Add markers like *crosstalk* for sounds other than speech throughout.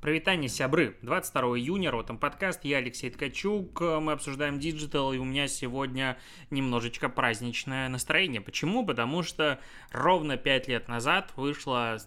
Прывітанне сябры. 22 июня, Ртом подкаст, я Алексей Ткачук, мы обсуждаем диджитал, и у меня сегодня немножечко праздничное настроение. Почему? Потому что ровно 5 лет назад вышла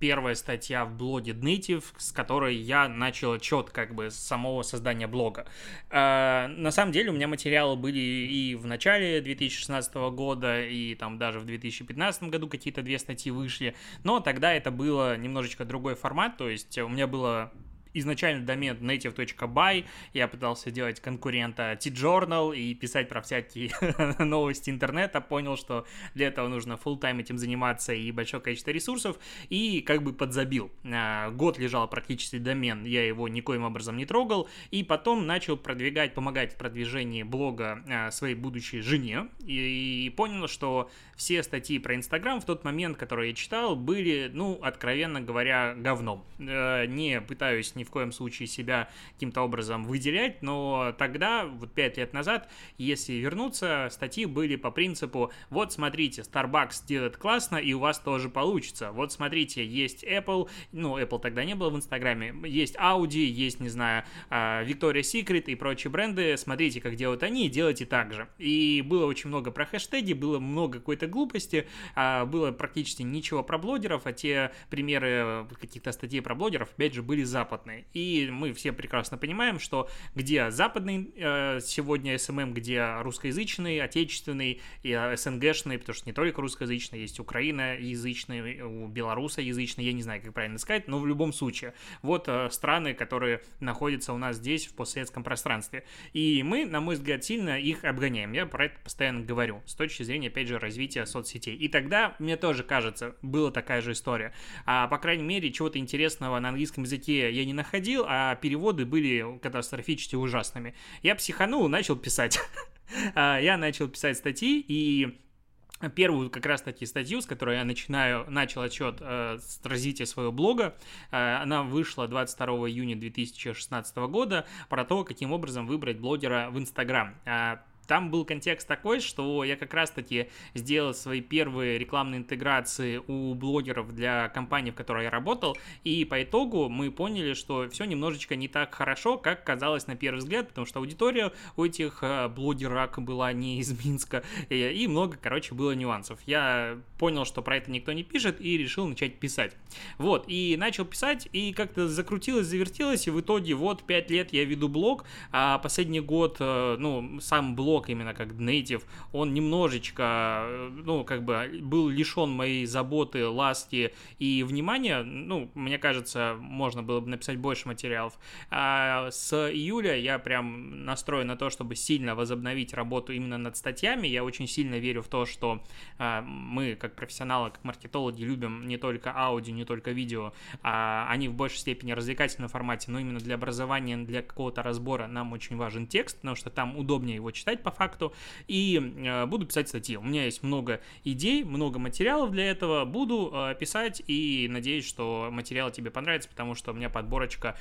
первая статья в блоге DNative, с которой я начал отсчет как бы с самого создания блога. Э, на самом деле у меня материалы были и в начале 2016 года, и там даже в 2015 году какие-то две статьи вышли, но тогда это было немножечко другой формат, то есть у меня было изначально домен native.by, я пытался делать конкурента T-Journal и писать про всякие *laughs* новости интернета, понял, что для этого нужно full тайм этим заниматься и большое количество ресурсов, и как бы подзабил. А, год лежал практически домен, я его никоим образом не трогал, и потом начал продвигать, помогать в продвижении блога а, своей будущей жене, и понял, что все статьи про Инстаграм в тот момент, которые я читал, были, ну, откровенно говоря, говном. Э, не пытаюсь ни в коем случае себя каким-то образом выделять, но тогда, вот пять лет назад, если вернуться, статьи были по принципу, вот смотрите, Starbucks делает классно, и у вас тоже получится. Вот смотрите, есть Apple, ну, Apple тогда не было в Инстаграме, есть Audi, есть, не знаю, а, Victoria's Secret и прочие бренды, смотрите, как делают они, делайте так же. И было очень много про хэштеги, было много какой-то глупости, а, было практически ничего про блогеров, а те примеры каких-то статей про блогеров, опять же, были западные западные. И мы все прекрасно понимаем, что где западный э, сегодня SMM, где русскоязычный, отечественный и э, СНГшный, потому что не только русскоязычный, есть украиноязычный, у белорусоязычный, я не знаю, как правильно сказать, но в любом случае. Вот э, страны, которые находятся у нас здесь, в постсоветском пространстве. И мы, на мой взгляд, сильно их обгоняем. Я про это постоянно говорю, с точки зрения, опять же, развития соцсетей. И тогда, мне тоже кажется, была такая же история. А, по крайней мере, чего-то интересного на английском языке я не находил, а переводы были катастрофически ужасными. Я психанул, начал писать. *laughs* А, я начал писать статьи, и первую как раз таки статью, с которой я начинаю, начал отчет э, с развития своего блога. Э, она вышла 22 июня 2016 года про то, каким образом выбрать блогера в Инстаграм. Э, там был контекст такой, что я как раз-таки сделал свои первые рекламные интеграции у блогеров для компании, в которой я работал, и по итогу мы поняли, что все немножечко не так хорошо, как казалось на первый взгляд, потому что аудитория у этих э, блогерак была не из Минска, и много, короче, было нюансов. Я понял, что про это никто не пишет, и решил начать писать. Вот, и начал писать, и как-то закрутилось, завертелось, и в итоге вот 5 лет я веду блог, а последний год, э, ну, сам блог блок именно как native, он немножечко, э, ну, как бы был лишен моей заботы, ласки и внимания. Ну, мне кажется, можно было бы написать больше материалов. А с июля я прям настроен на то, чтобы сильно возобновить работу именно над статьями. Я очень сильно верю в то, что а, мы, как профессионалы, как маркетологи, любим не только аудио, не только видео, а они в большей степени развлекательном формате, но именно для образования, для какого-то разбора нам очень важен текст, потому что там удобнее его читать по факту, и э, буду писать статьи. У меня есть много идей, много материалов для этого, буду э, писать и надеюсь, что материал тебе понравится, потому что у меня подборочка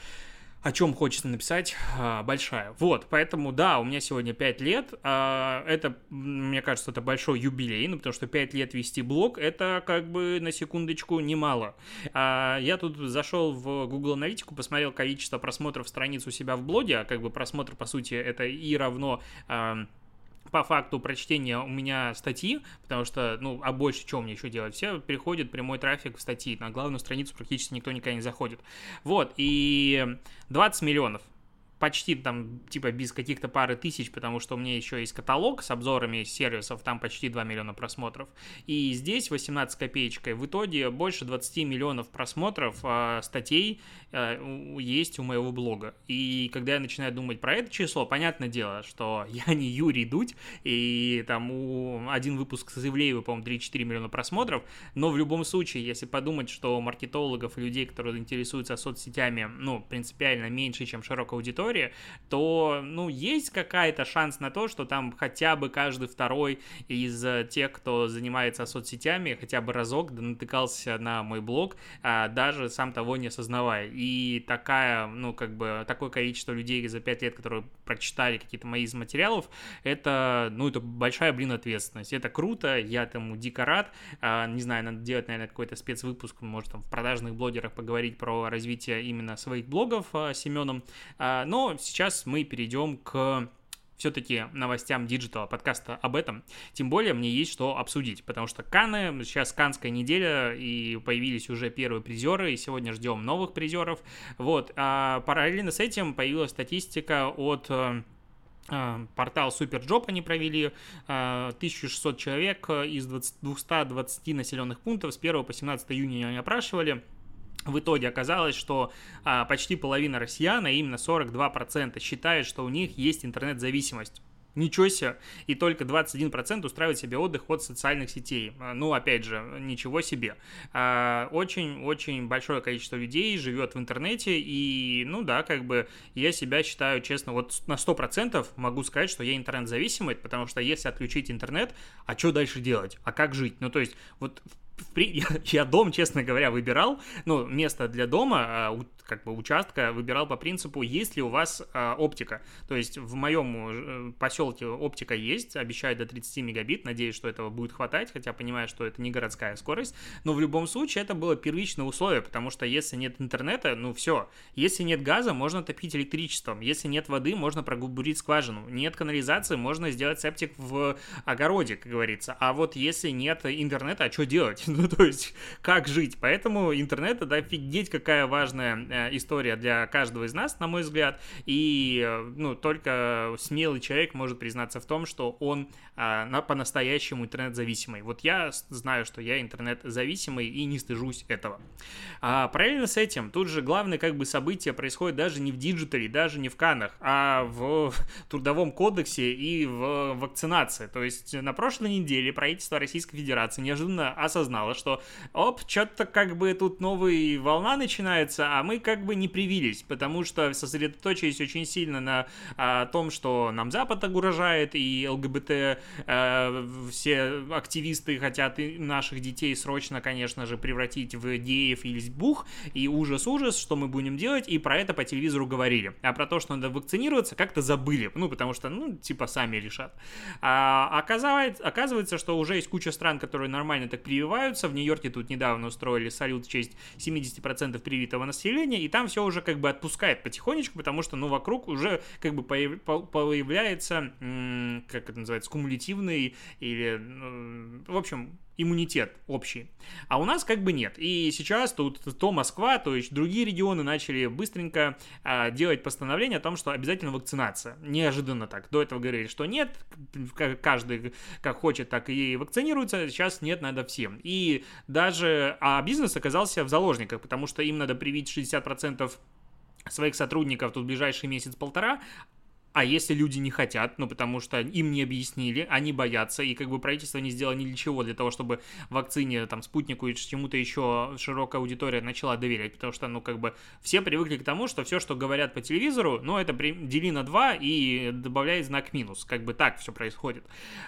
о чем хочется написать, а, большая. Вот, поэтому, да, у меня сегодня 5 лет. А, это, мне кажется, это большой юбилей, ну, потому что 5 лет вести блог, это как бы на секундочку немало. А, я тут зашел в Google Аналитику, посмотрел количество просмотров страниц у себя в блоге, а как бы просмотр, по сути, это и равно по факту прочтения у меня статьи, потому что, ну, а больше чего мне еще делать? Все переходят прямой трафик в статьи, на главную страницу практически никто никогда не заходит. Вот, и 20 миллионов почти там, типа, без каких-то пары тысяч, потому что у меня еще есть каталог с обзорами сервисов, там почти 2 миллиона просмотров. И здесь 18 копеечкой. В итоге больше 20 миллионов просмотров э, статей э, есть у моего блога. И когда я начинаю думать про это число, понятное дело, что *laughs* я не Юрий Дудь, и там у один выпуск с Ивлеева, по-моему, 3-4 миллиона просмотров, но в любом случае, если подумать, что маркетологов и людей, которые интересуются соцсетями, ну, принципиально меньше, чем широкая аудитория, аудитории, то, ну, есть какая-то шанс на то, что там хотя бы каждый второй из тех, кто занимается соцсетями, хотя бы разок натыкался на мой блог, а, даже сам того не осознавая. И такая, ну, как бы, такое количество людей за пять лет, которые прочитали какие-то мои из материалов, это, ну, это большая, блин, ответственность. Это круто, я этому дико рад. А, не знаю, надо делать, наверное, какой-то спецвыпуск, может, там, в продажных блогерах поговорить про развитие именно своих блогов а, с Семеном. А, но сейчас мы перейдем к все-таки новостям диджитала подкаста об этом. Тем более мне есть что обсудить, потому что Каны, сейчас Канская неделя, и появились уже первые призеры, и сегодня ждем новых призеров. Вот, а параллельно с этим появилась статистика от э, э, портал Superjob они провели 1600 э, человек из 20, 220 населенных пунктов с 1 по 17 июня они опрашивали в итоге оказалось, что а, почти половина россиян, а именно 42%, считают, что у них есть интернет-зависимость. Ничего себе. И только 21% устраивает себе отдых от социальных сетей. А, ну, опять же, ничего себе. Очень-очень большое количество людей живет в интернете, и, ну да, как бы я себя считаю, честно, вот на 100% могу сказать, что я интернет-зависимый, потому что если отключить интернет, а что дальше делать? А как жить? Ну, то есть, вот я, я дом, честно говоря, выбирал, ну, место для дома, а, как бы участка, выбирал по принципу, есть ли у вас а, оптика. То есть в моем э, поселке оптика есть, обещают до 30 мегабит, надеюсь, что этого будет хватать, хотя понимаю, что это не городская скорость, но в любом случае это было первичное условие, потому что если нет интернета, ну все, если нет газа, можно топить электричеством, если нет воды, можно прогубурить скважину, нет канализации, можно сделать септик в огороде, как говорится, а вот если нет интернета, а что делать? *laughs* Ну, то есть, как жить? Поэтому интернет — это офигеть какая важная э, история для каждого из нас, на мой взгляд. И, э, ну, только смелый человек может признаться в том, что он а, на, по-настоящему интернет-зависимый. Вот я знаю, что я интернет-зависимый и не стыжусь этого. А, параллельно с этим, тут же главное как бы событие происходит даже не в диджитале, даже не в канах, а в *laughs* трудовом кодексе и в вакцинации. То есть на прошлой неделе правительство Российской Федерации неожиданно осознало, что оп, что-то как бы тут новая волна начинается, а мы как бы не привились, потому что сосредоточились очень сильно на а, том, что нам Запад угрожает и ЛГБТ все активисты хотят наших детей срочно, конечно же, превратить в геев или бух, и ужас-ужас, что мы будем делать, и про это по телевизору говорили. А про то, что надо вакцинироваться, как-то забыли, ну, потому что, ну, типа, сами решат. А, оказывается, оказывается, что уже есть куча стран, которые нормально так прививаются. В Нью-Йорке тут недавно устроили салют в честь 70% привитого населения, и там все уже как бы отпускает потихонечку, потому что, ну, вокруг уже как бы появляется, как это называется, кумулятивный кумулятивный или, в общем, иммунитет общий. А у нас как бы нет. И сейчас тут то Москва, то есть другие регионы начали быстренько а, делать постановление о том, что обязательно вакцинация. Неожиданно так. До этого говорили, что нет, каждый как хочет, так и вакцинируется. Сейчас нет, надо всем. И даже а бизнес оказался в заложниках, потому что им надо привить 60% своих сотрудников тут ближайший месяц-полтора, а если люди не хотят, ну потому что им не объяснили, они боятся, и как бы правительство не сделало ни для чего для того, чтобы вакцине, там, спутнику и чему-то еще широкая аудитория начала доверять, потому что, ну, как бы все привыкли к тому, что все, что говорят по телевизору, ну, это дели на 2 и добавляет знак минус, как бы так все происходит.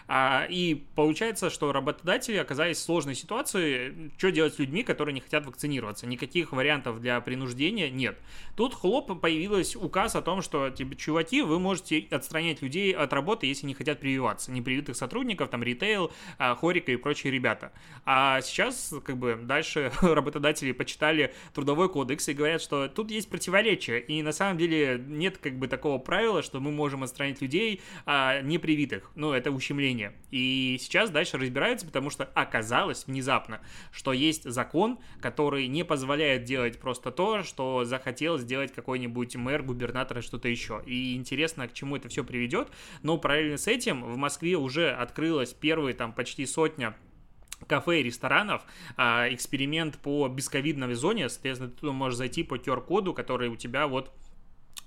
А, и получается, что работодатели оказались в сложной ситуации, что делать с людьми, которые не хотят вакцинироваться, никаких вариантов для принуждения нет. Тут хлоп появилась указ о том, что, типа, чуваки, вы можете можете отстранять людей от работы, если не хотят прививаться. Непривитых сотрудников, там, ритейл, а, хорика и прочие ребята. А сейчас, как бы, дальше *laughs* работодатели почитали трудовой кодекс и говорят, что тут есть противоречие, и на самом деле нет, как бы, такого правила, что мы можем отстранить людей а, непривитых. Ну, это ущемление. И сейчас дальше разбираются, потому что оказалось внезапно, что есть закон, который не позволяет делать просто то, что захотел сделать какой-нибудь мэр, губернатор и что-то еще. И интересно, неизвестно, к чему это все приведет, но параллельно с этим в Москве уже открылась первая там почти сотня кафе и ресторанов, а, эксперимент по бесковидной зоне, соответственно, ты можешь зайти по QR-коду, который у тебя вот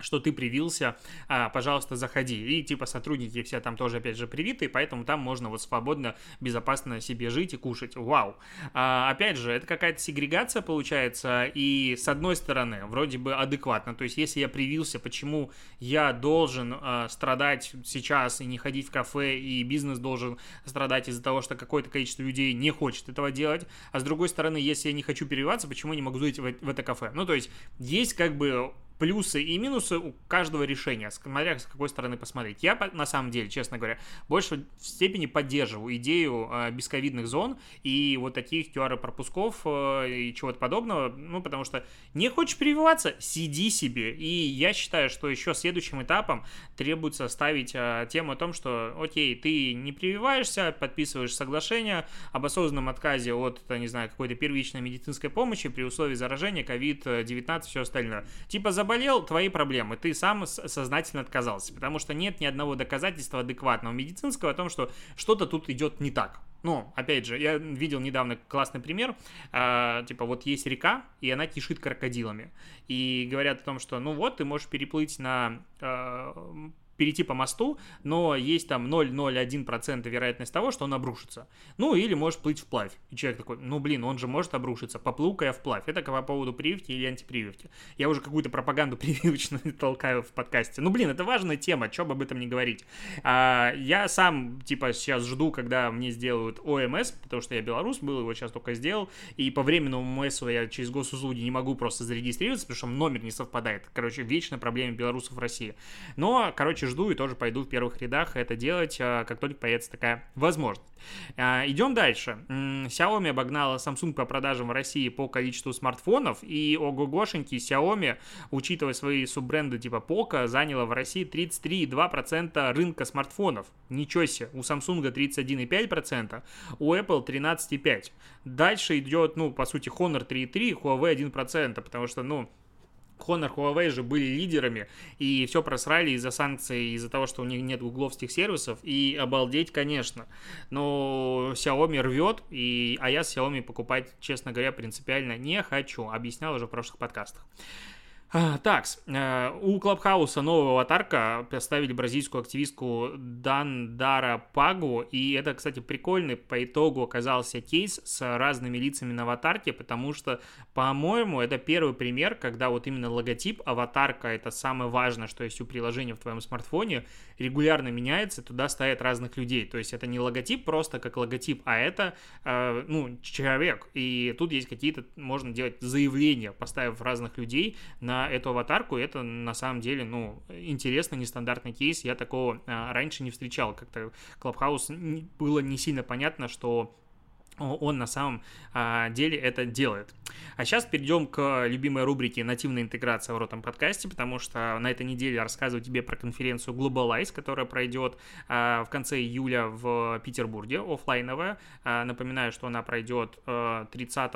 что ты привился, а, пожалуйста, заходи. И типа сотрудники все там тоже, опять же, привиты, поэтому там можно вот свободно, безопасно себе жить и кушать. Вау. А, опять же, это какая-то сегрегация получается, и с одной стороны, вроде бы адекватно, то есть если я привился, почему я должен а, страдать сейчас и не ходить в кафе, и бизнес должен страдать из-за того, что какое-то количество людей не хочет этого делать, а с другой стороны, если я не хочу прививаться, почему я не могу зайти в это кафе? Ну, то есть есть как бы плюсы и минусы у каждого решения, смотря с какой стороны посмотреть. Я, на самом деле, честно говоря, больше в степени поддерживаю идею э, бесковидных зон и вот таких QR-пропусков э, и чего-то подобного, ну, потому что не хочешь прививаться, сиди себе. И я считаю, что еще следующим этапом требуется ставить э, тему о том, что, окей, ты не прививаешься, подписываешь соглашение об осознанном отказе от, не знаю, какой-то первичной медицинской помощи при условии заражения COVID-19 все остальное. Типа за заболел, твои проблемы. Ты сам сознательно отказался, потому что нет ни одного доказательства адекватного медицинского о том, что что-то тут идет не так. Ну, опять же, я видел недавно классный пример. Э, типа, вот есть река, и она кишит крокодилами. И говорят о том, что, ну вот, ты можешь переплыть на э, перейти по мосту, но есть там 0,01% вероятность того, что он обрушится. Ну, или может плыть вплавь. И человек такой, ну, блин, он же может обрушиться, поплыл-ка я вплавь. Это по поводу прививки или антипрививки. Я уже какую-то пропаганду *laughs* прививочную толкаю в подкасте. Ну, блин, это важная тема, что бы об этом не говорить. А, я сам, типа, сейчас жду, когда мне сделают ОМС, потому что я белорус был, его сейчас только сделал, и по временному ОМС я через госуслуги не могу просто зарегистрироваться, потому что номер не совпадает. Короче, вечная проблема белорусов в России. Но, короче, жду и тоже пойду в первых рядах это делать, а, как только появится такая возможность. А, идем дальше. Xiaomi обогнала Samsung по продажам в России по количеству смартфонов, и ого-гошеньки Xiaomi, учитывая свои суббренды типа Poco, заняла в России 33,2% рынка смартфонов. Ничего себе. У Samsung 31,5%, у Apple 13,5%. Дальше идет, ну, по сути, Honor 3,3%, Huawei 1%, потому что, ну, Honor, Huawei же были лидерами, и все просрали из-за санкций, из-за того, что у них нет гугловских сервисов, и обалдеть, конечно. Но Xiaomi рвет, и, а я Xiaomi покупать, честно говоря, принципиально не хочу. Объяснял уже в прошлых подкастах. А, так, э, у Клабхауса нового аватарка. Поставили бразильскую активистку Дандара Пагу, и это, кстати, прикольный по итогу оказался кейс с разными лицами на аватарке, потому что, по-моему, это первый пример, когда вот именно логотип аватарка, это самое важное, что есть у приложения в твоем смартфоне, регулярно меняется, туда ставят разных людей, то есть это не логотип просто как логотип, а это, э, ну, человек, и тут есть какие-то, можно делать заявления, поставив разных людей на эту аватарку. Это на самом деле, ну, интересный, нестандартный кейс. Я такого а, раньше не встречал. Как-то Клабхаус было не сильно понятно, что он на самом а, деле это делает. А сейчас перейдем к любимой рубрике «Нативная интеграция» в ротом подкасте, потому что на этой неделе рассказываю тебе про конференцию Globalize, которая пройдет а, в конце июля в Петербурге, офлайновая. Напоминаю, что она пройдет а, 30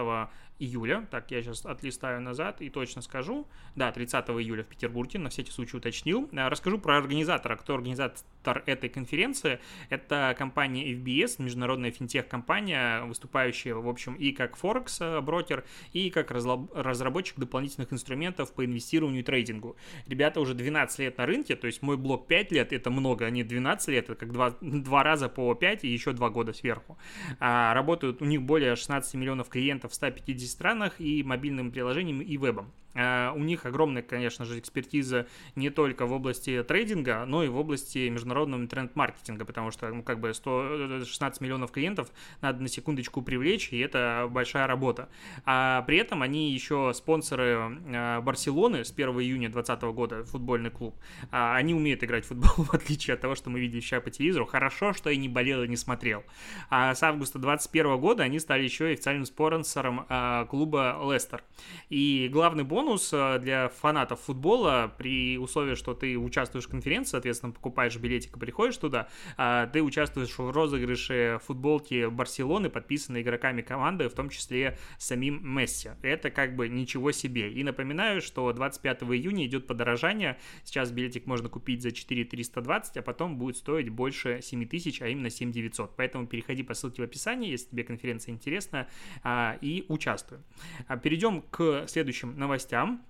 июля. Так, я сейчас отлистаю назад и точно скажу. Да, 30 июля в Петербурге, на всякий случай уточнил. А, расскажу про организатора. Кто организатор этой конференции? Это компания FBS, международная финтех-компания, выступающая, в общем, и как Форекс-брокер, и как разработчик дополнительных инструментов по инвестированию и трейдингу. Ребята уже 12 лет на рынке, то есть мой блог 5 лет, это много, они 12 лет, это как два, два раза по 5 и еще 2 года сверху. А, работают, у них более 16 миллионов клиентов в 150 странах и мобильным приложением, и вебом. А, у них огромная, конечно же, экспертиза не только в области трейдинга, но и в области международного интернет-маркетинга, потому что, ну, как бы 116 миллионов клиентов надо на секундочку привлечь, и это большая работа. А при этом они еще спонсоры а, Барселоны с 1 июня 2020 года, футбольный клуб. А, они умеют играть в футбол, *laughs* в отличие от того, что мы видели сейчас по телевизору. Хорошо, что я не болел и не смотрел. А с августа 2021 года они стали еще и официальным спонсором клуба Лестер. И главный бонус бонус э, для фанатов футбола при условии, что ты участвуешь в конференции, соответственно, покупаешь билетик и приходишь туда, а, ты участвуешь в розыгрыше футболки Барселоны, подписанной игроками команды, в том числе самим Месси. Это как бы ничего себе. И напоминаю, что 25 июня идет подорожание. Сейчас билетик можно купить за 4 320, а потом будет стоить больше 7 тысяч, а именно 7 900. Поэтому переходи по ссылке в описании, если тебе конференция интересна, а, и участвуй. А, перейдем к следующим новостям новостям.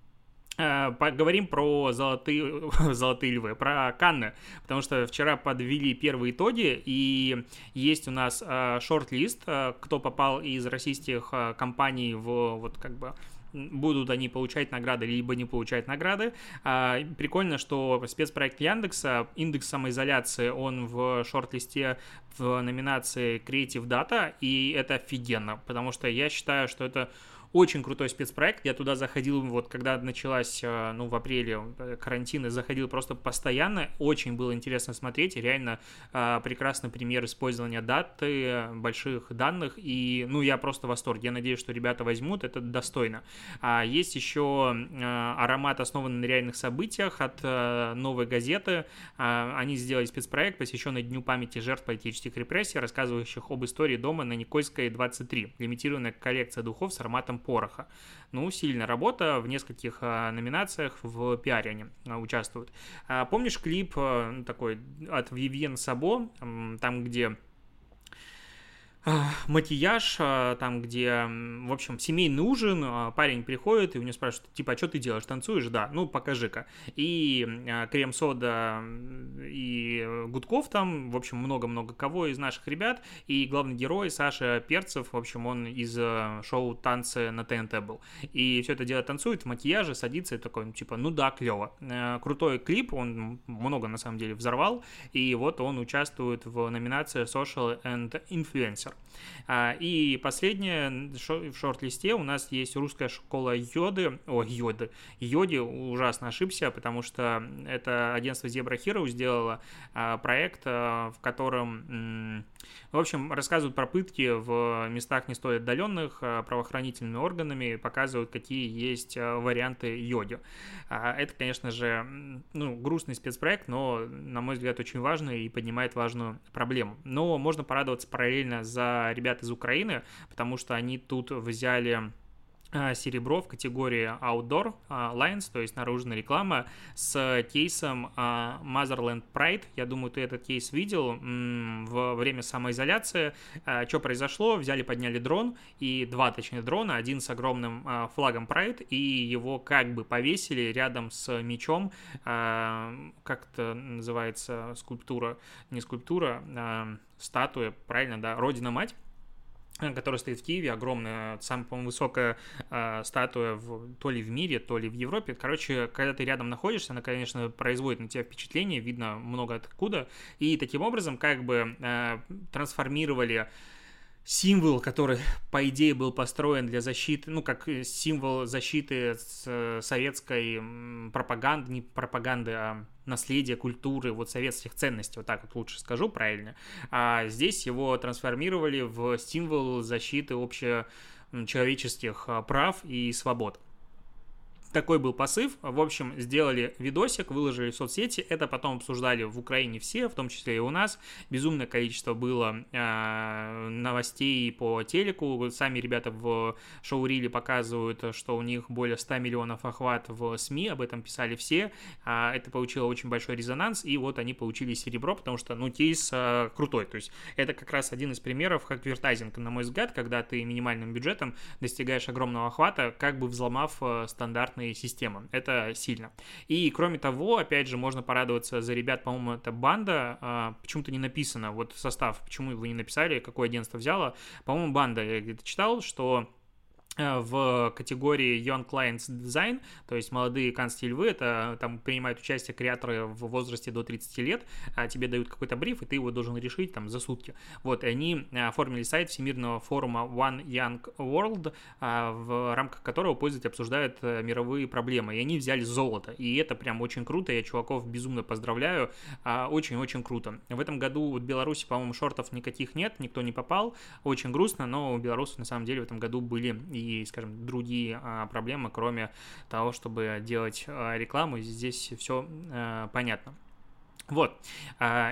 Э, поговорим про золотые, *laughs* золотые львы, про Канны, потому что вчера подвели первые итоги, и есть у нас э, шорт-лист, э, кто попал из российских компаний в вот как бы будут они получать награды, либо не получать награды. А, прикольно, что спецпроект Яндекса, индекс самоизоляции, он в шорт-листе в номинации Creative Data, и это офигенно, потому что я считаю, что это очень крутой спецпроект. Я туда заходил, вот когда началась, э, ну, в апреле э, карантин, и заходил просто постоянно. Очень было интересно смотреть. Реально э, прекрасный пример использования даты, больших данных. И, ну, я просто в восторге. Я надеюсь, что ребята возьмут. Это достойно. А есть еще аромат, основанный на реальных событиях от новой газеты. Они сделали спецпроект, посвященный Дню памяти жертв политических репрессий, рассказывающих об истории дома на Никольской 23. Лимитированная коллекция духов с ароматом пороха. Ну, сильная работа, в нескольких а, номинациях в пиаре они а, участвуют. А, помнишь клип такой от Вивьен Сабо, там, где макияж, там, где, в общем, семейный ужин, парень приходит, и у него спрашивают, типа, а что ты делаешь, танцуешь? Да, ну, покажи-ка. И крем-сода и Гудков там, в общем, много-много кого из наших ребят, и главный герой Саша Перцев, в общем, он из шоу «Танцы на ТНТ» был. И все это дело танцует в макияже, садится и такой, типа, ну да, клево. Э, крутой клип, он много, на самом деле, взорвал, и вот он участвует в номинации Social and Influencer. А, и последнее, в шорт-листе у нас есть русская школа йоды, о, йоды, йоди, ужасно ошибся, потому что это агентство Zebra Hero сделало а, проект, а, в котором, в общем, рассказывают про пытки в местах не столь отдаленных правоохранительными органами, показывают, какие есть варианты йоди. Это, конечно же, ну, грустный спецпроект, но, на мой взгляд, очень важный и поднимает важную проблему. Но можно порадоваться параллельно за ребят из Украины, потому что они тут взяли а, серебро в категории Outdoor а, Lines, то есть наружная реклама, с кейсом а, Motherland Pride. Я думаю, ты этот кейс видел во время самоизоляции. Что произошло? Взяли, подняли дрон, и два, точнее, дрона, один с огромным флагом Pride, и его как бы повесили рядом с мечом, как это называется, скульптура, не скульптура, статуя, правильно, да, Родина-мать которая стоит в Киеве, огромная, самая, по-моему, высокая э, статуя в, то ли в мире, то ли в Европе. Короче, когда ты рядом находишься, она, конечно, производит на тебя впечатление, видно много откуда. И таким образом, как бы э, трансформировали символ, который, *laughs* по идее, был построен для защиты, ну, как символ защиты с советской пропаганды, не пропаганды, а наследия культуры, вот советских ценностей, вот так вот лучше скажу правильно. А здесь его трансформировали в символ защиты общечеловеческих а, прав и свобод такой был посыв. В общем, сделали видосик, выложили в соцсети. Это потом обсуждали в Украине все, в том числе и у нас. Безумное количество было э, новостей по телеку. Сами ребята в шоу-риле показывают, что у них более 100 миллионов охват в СМИ. Об этом писали все. А, это получило очень большой резонанс. И вот они получили серебро, потому что, ну, кейс а, крутой. То есть это как раз один из примеров как адвертайзинга, на мой взгляд, когда ты минимальным бюджетом достигаешь огромного охвата, как бы взломав а, стандарт стандартной системы. Это сильно. И кроме того, опять же, можно порадоваться за ребят, по-моему, это банда, а, почему-то не написано, вот состав, почему вы не написали, какое агентство взяло. По-моему, банда, я где-то читал, что в категории Young Clients Design, то есть молодые канцлеры львы, это там принимают участие креаторы в возрасте до 30 лет, а тебе дают какой-то бриф, и ты его должен решить там за сутки. Вот, и они э, оформили сайт Всемирного форума One Young World, в рамках которого пользователи обсуждают э, мировые проблемы, и они взяли золото, и это прям очень круто, я чуваков безумно поздравляю, очень-очень круто. В этом году в Беларуси, по-моему, шортов никаких нет, никто не попал, очень грустно, но у белорусов на самом деле в этом году были и скажем, другие а, проблемы, кроме того, чтобы делать а, рекламу. Здесь все а, понятно. Вот,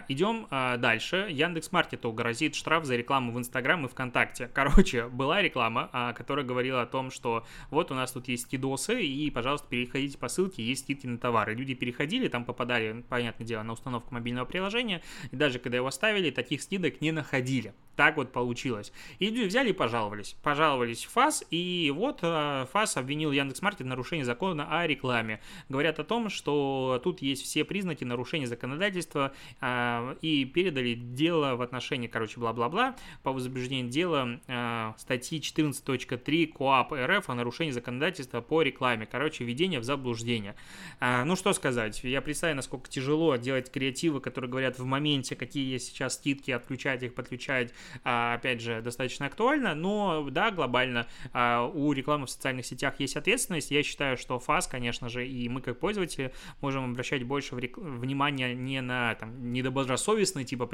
идем дальше. Яндекс Маркету грозит штраф за рекламу в Инстаграм и ВКонтакте. Короче, была реклама, которая говорила о том, что вот у нас тут есть скидосы, и, пожалуйста, переходите по ссылке, есть скидки на товары. Люди переходили, там попадали, понятное дело, на установку мобильного приложения, и даже когда его ставили, таких скидок не находили. Так вот получилось. И люди взяли и пожаловались. Пожаловались в ФАС, и вот э, ФАС обвинил Яндекс.Маркет в нарушении закона о рекламе. Говорят о том, что тут есть все признаки нарушения законодательства, э, и передали дело в отношении, короче, бла-бла-бла, по возбуждению дела э, статьи 14.3 КОАП РФ о нарушении законодательства по рекламе. Короче, введение в заблуждение. Ну, что сказать, я представляю, насколько тяжело делать креативы, которые говорят в моменте, какие есть сейчас скидки, отключать их, подключать, опять же, достаточно актуально, но да, глобально а, у рекламы в социальных сетях есть ответственность. Я считаю, что ФАС, конечно же, и мы как пользователи можем обращать больше внимания не на там, недобросовестные типа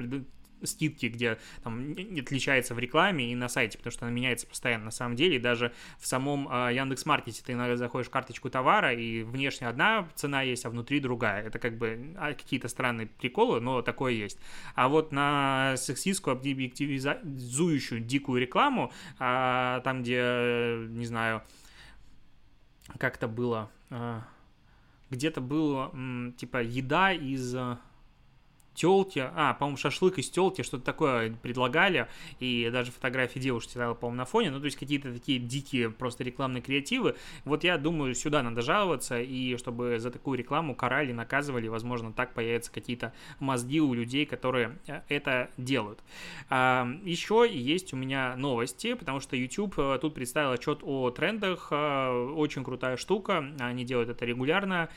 скидки, где там отличается в рекламе и на сайте, потому что она меняется постоянно на самом деле. И даже в самом э, Яндекс.Маркете ты иногда заходишь в карточку товара, и внешне одна цена есть, а внутри другая. Это как бы а, какие-то странные приколы, но такое есть. А вот на сексистскую, объективизующую дикую рекламу, э, там, где, не знаю, как это было, э, где-то было, типа, еда из телки, а, по-моему, шашлык из телки, что-то такое предлагали, и даже фотографии девушки стояла, по-моему, на фоне, ну, то есть какие-то такие дикие просто рекламные креативы. Вот я думаю, сюда надо жаловаться, и чтобы за такую рекламу карали, наказывали, возможно, так появятся какие-то мозги у людей, которые э, это делают. А, еще есть у меня новости, потому что YouTube э, тут представил отчет о трендах, э, очень крутая штука, они делают это регулярно,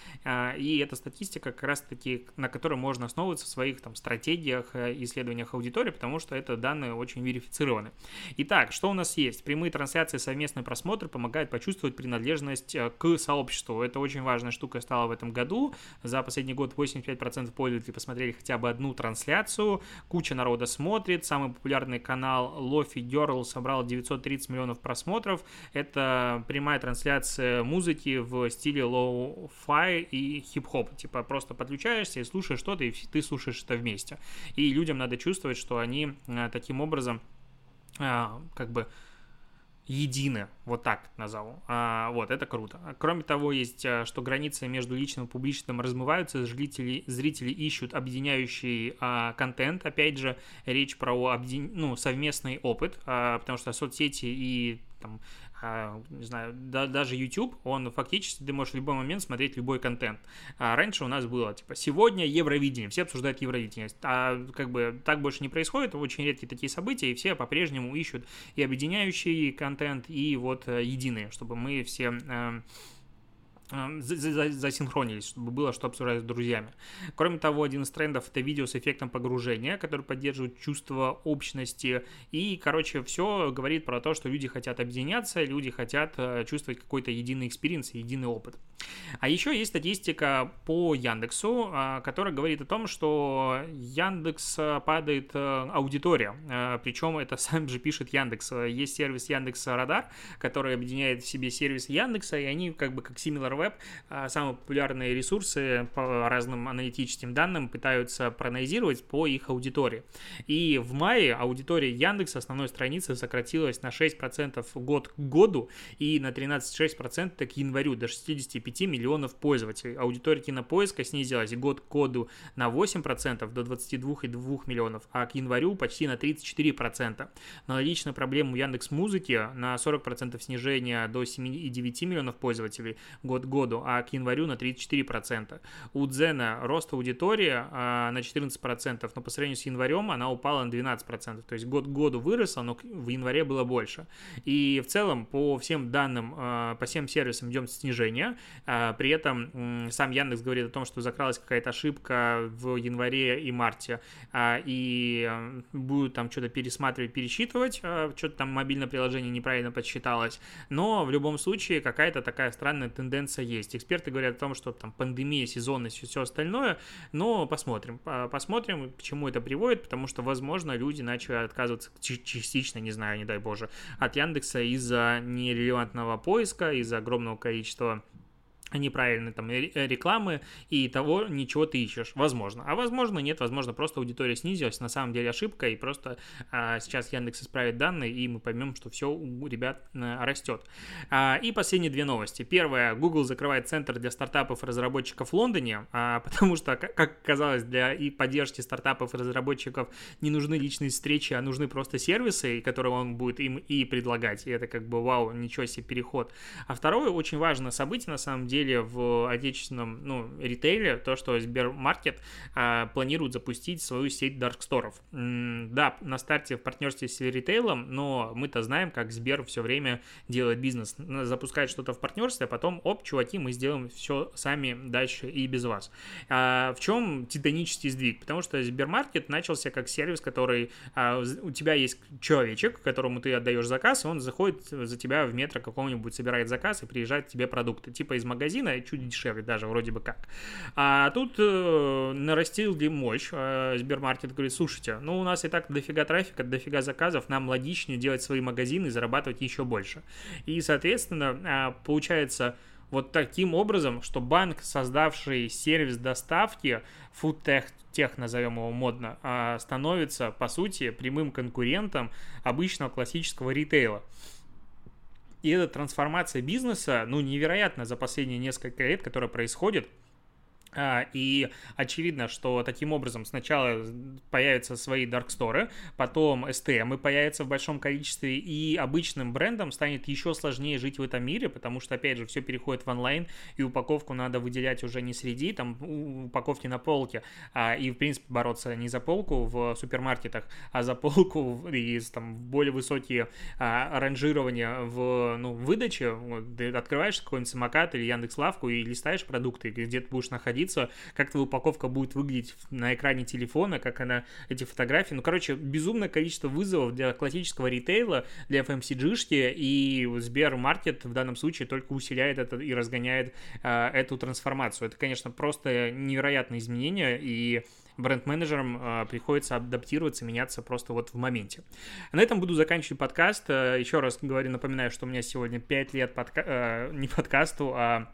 и эта статистика как раз-таки, на которой можно основываться в своей своих там стратегиях, э, исследованиях аудитории, потому что это данные очень верифицированы. Итак, что у нас есть? Прямые трансляции, совместный просмотр помогают почувствовать принадлежность э, к сообществу. Это очень важная штука стала в этом году. За последний год 85% пользователей посмотрели хотя бы одну трансляцию. Куча народа смотрит. Самый популярный канал Lofi Girl собрал 930 миллионов просмотров. Это прямая трансляция музыки в стиле lo-fi и хип-хоп. Типа просто подключаешься и слушаешь что-то, и ты слушаешь слышишь это вместе. И людям надо чувствовать, что они э, таким образом э, как бы едины, вот так назову. А, вот, это круто. Кроме того, есть, э, что границы между личным и публичным размываются, зрители, зрители ищут объединяющий а, контент, опять же, речь про объедин... ну, совместный опыт, а, потому что соцсети и там, а, не знаю, да, даже YouTube, он фактически, ты можешь в любой момент смотреть любой контент. А раньше у нас было, типа, сегодня Евровидение, все обсуждают Евровидение, а как бы так больше не происходит, очень редкие такие события, и все по-прежнему ищут и объединяющий контент, и вот э, единые, чтобы мы все э, засинхронились, чтобы было что обсуждать с друзьями. Кроме того, один из трендов это видео с эффектом погружения, который поддерживает чувство общности. И, короче, все говорит про то, что люди хотят объединяться, люди хотят э, чувствовать какой-то единый experience, единый опыт. А еще есть статистика по Яндексу, а, которая говорит о том, что Яндекс э, падает э, аудитория. Причем это *laughs* сам же пишет Яндекс. Есть сервис Яндекс Радар, который объединяет в себе сервисы Яндекса, и они как бы как similar Web, а, самые популярные ресурсы по разным аналитическим данным пытаются проанализировать по их аудитории. И в мае аудитория Яндекса основной страницы сократилась на 6% год к году и на 13,6% к январю до 65 миллионов пользователей. Аудитория кинопоиска снизилась год к году на 8% до 22,2 миллионов, а к январю почти на 34%. Аналогичная проблема у Яндекс Музыки на 40% снижения до 7,9 миллионов пользователей год году, а к январю на 34%. У Дзена рост аудитории а, на 14%, но по сравнению с январем она упала на 12%. То есть год к году выросла, но в январе было больше. И в целом по всем данным, а, по всем сервисам идем снижение. А, при этом сам Яндекс говорит о том, что закралась какая-то ошибка в январе и марте, и будут там что-то пересматривать, пересчитывать, что-то там мобильное приложение неправильно подсчиталось. Но в любом случае какая-то такая странная тенденция тенденция есть. Эксперты говорят о том, что там пандемия, сезонность и все остальное, но посмотрим. Посмотрим, к чему это приводит, потому что, возможно, люди начали отказываться частично, не знаю, не дай боже, от Яндекса из-за нерелевантного поиска, из-за огромного количества неправильной там рекламы и того, ничего ты ищешь. Возможно. А возможно, нет, возможно, просто аудитория снизилась. На самом деле ошибка, и просто а, сейчас Яндекс исправит данные, и мы поймем, что все у ребят а, растет. А, и последние две новости. Первая. Google закрывает центр для стартапов и разработчиков в Лондоне, а, *laughs* потому что, как оказалось, для и поддержки стартапов и разработчиков не нужны личные встречи, а нужны просто сервисы, которые он будет им и предлагать. И это как бы вау, ничего себе переход. А второе, очень важное событие, на самом деле, деле в отечественном ну, ритейле то, что Сбермаркет а, планирует запустить свою сеть дарксторов. Да, на старте в партнерстве с ритейлом, но мы-то знаем, как Сбер все время делает бизнес. Запускает что-то в партнерстве, а потом, оп, чуваки, мы сделаем все сами дальше и без вас. А в чем титанический сдвиг? Потому что Сбермаркет начался как сервис, который а, у тебя есть человечек, которому ты отдаешь заказ, и он заходит за тебя в метро какого-нибудь, собирает заказ и приезжает к тебе продукты. Типа из магазина магазина, чуть дешевле даже вроде бы как. А тут э, нарастил ли мощь, э, Сбермаркет говорит, слушайте, ну у нас и так дофига трафика, дофига заказов, нам логичнее делать свои магазины и зарабатывать еще больше. И, соответственно, э, получается вот таким образом, что банк, создавший сервис доставки, фудтех, тех, назовем его модно, э, становится, по сути, прямым конкурентом обычного классического ритейла. И эта трансформация бизнеса, ну, невероятно за последние несколько лет, которая происходит – и очевидно, что таким образом сначала появятся свои дарксторы, потом STM появятся в большом количестве, и обычным брендам станет еще сложнее жить в этом мире, потому что, опять же, все переходит в онлайн, и упаковку надо выделять уже не среди там упаковки на полке, а, и, в принципе, бороться не за полку в супермаркетах, а за полку и там более высокие а, ранжирования в ну, выдаче. Ты открываешь какой-нибудь самокат или Яндекс.Лавку и листаешь продукты, где ты будешь находиться находиться, как твоя упаковка будет выглядеть на экране телефона, как она, эти фотографии. Ну, короче, безумное количество вызовов для классического ритейла, для FMCG-шки, и Сбермаркет в данном случае только усиляет это и разгоняет э, эту трансформацию. Это, конечно, просто невероятные изменения, и бренд-менеджерам э, приходится адаптироваться, меняться просто вот в моменте. На этом буду заканчивать подкаст. Э, еще раз говорю, напоминаю, что у меня сегодня 5 лет подка... э, не подкасту, а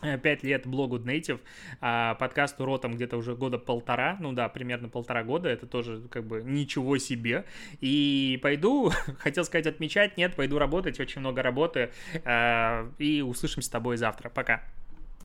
5 лет блогу Native, а подкасту Ротом где-то уже года полтора, ну да, примерно полтора года, это тоже как бы ничего себе. И пойду, *laughs* хотел сказать отмечать, нет, пойду работать, очень много работы, а, и услышимся с тобой завтра. Пока.